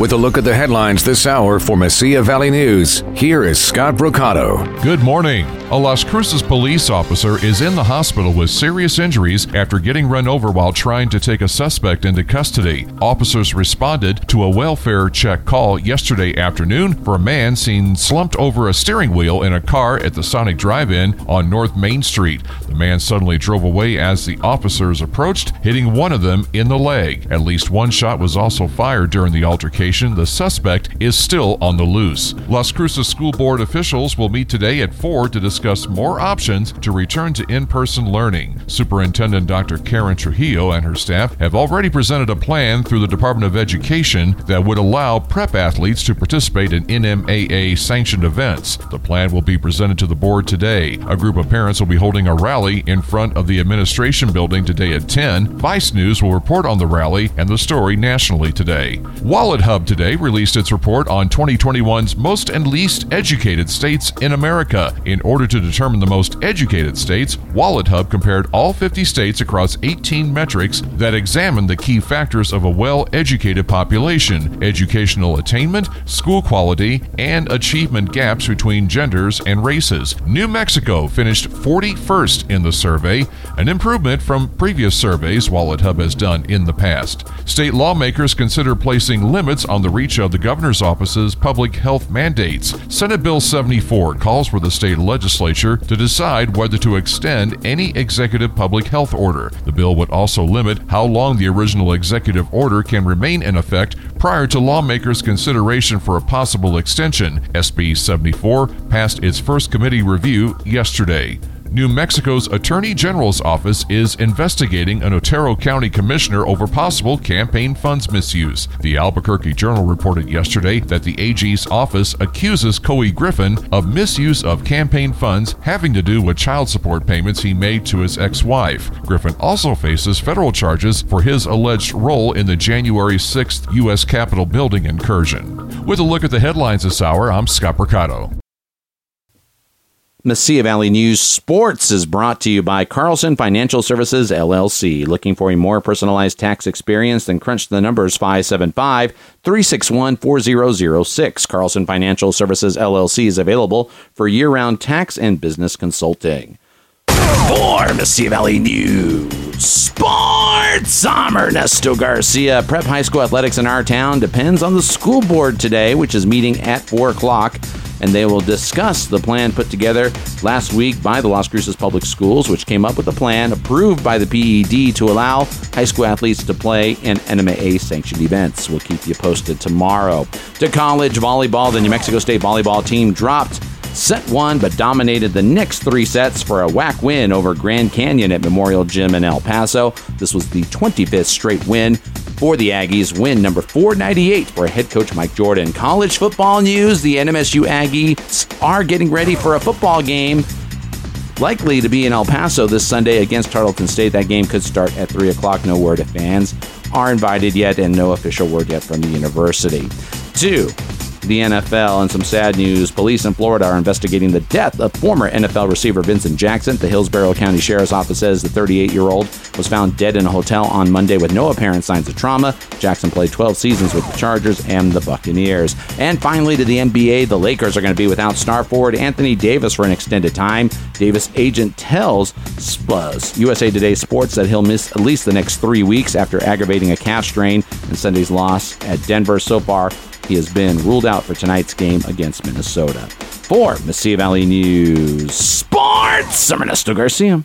With a look at the headlines this hour for Mesilla Valley News, here is Scott Brocato. Good morning. A Las Cruces police officer is in the hospital with serious injuries after getting run over while trying to take a suspect into custody. Officers responded to a welfare check call yesterday afternoon for a man seen slumped over a steering wheel in a car at the Sonic Drive In on North Main Street. The man suddenly drove away as the officers approached, hitting one of them in the leg. At least one shot was also fired during the altercation. The suspect is still on the loose. Las Cruces School Board officials will meet today at 4 to discuss more options to return to in person learning. Superintendent Dr. Karen Trujillo and her staff have already presented a plan through the Department of Education that would allow prep athletes to participate in NMAA sanctioned events. The plan will be presented to the board today. A group of parents will be holding a rally in front of the administration building today at 10. Vice News will report on the rally and the story nationally today. Wallet Hub today released its report on 2021's most and least educated states in America. In order to determine the most educated states, Wallet Hub compared all 50 states across 18 metrics that examine the key factors of a well educated population educational attainment, school quality, and achievement gaps between genders and races. New Mexico finished 41st in the survey, an improvement from previous surveys Wallet Hub has done in the past. State lawmakers consider placing limits on the reach of the governor's office's public health mandates. Senate Bill 74 calls for the state legislature to decide whether to extend any executive public health order. The bill would also limit how long the original executive order can remain in effect prior to lawmakers' consideration for a possible extension. SB 74 passed its first committee review yesterday. New Mexico's Attorney General's office is investigating an Otero County commissioner over possible campaign funds misuse. The Albuquerque Journal reported yesterday that the AG's office accuses Couy Griffin of misuse of campaign funds having to do with child support payments he made to his ex wife. Griffin also faces federal charges for his alleged role in the January 6th U.S. Capitol building incursion. With a look at the headlines this hour, I'm Scott Mercado. Mesilla Valley News Sports is brought to you by Carlson Financial Services LLC. Looking for a more personalized tax experience? Then crunch the numbers 575 361 4006. Carlson Financial Services LLC is available for year round tax and business consulting. For Mesilla Valley News Sports, I'm Ernesto Garcia. Prep High School athletics in our town depends on the school board today, which is meeting at 4 o'clock and they will discuss the plan put together last week by the Las Cruces Public Schools, which came up with a plan approved by the PED to allow high school athletes to play in NMAA sanctioned events. We'll keep you posted tomorrow. To college volleyball, the New Mexico State volleyball team dropped set one but dominated the next three sets for a WAC win over Grand Canyon at Memorial Gym in El Paso. This was the 25th straight win for the Aggies, win number 498 for head coach Mike Jordan. College football news the NMSU Aggies are getting ready for a football game. Likely to be in El Paso this Sunday against Tarleton State. That game could start at 3 o'clock. No word if fans are invited yet, and no official word yet from the university. Two, the NFL. And some sad news police in Florida are investigating the death of former NFL receiver Vincent Jackson. The Hillsborough County Sheriff's Office says the 38 year old was found dead in a hotel on Monday with no apparent signs of trauma. Jackson played 12 seasons with the Chargers and the Buccaneers. And finally, to the NBA, the Lakers are going to be without star forward Anthony Davis for an extended time. Davis' agent tells Spuzz USA Today Sports that he'll miss at least the next three weeks after aggravating a calf strain in Sunday's loss at Denver. So far, he has been ruled out for tonight's game against Minnesota. For Mesilla Valley News Sports, I'm Ernesto Garcia.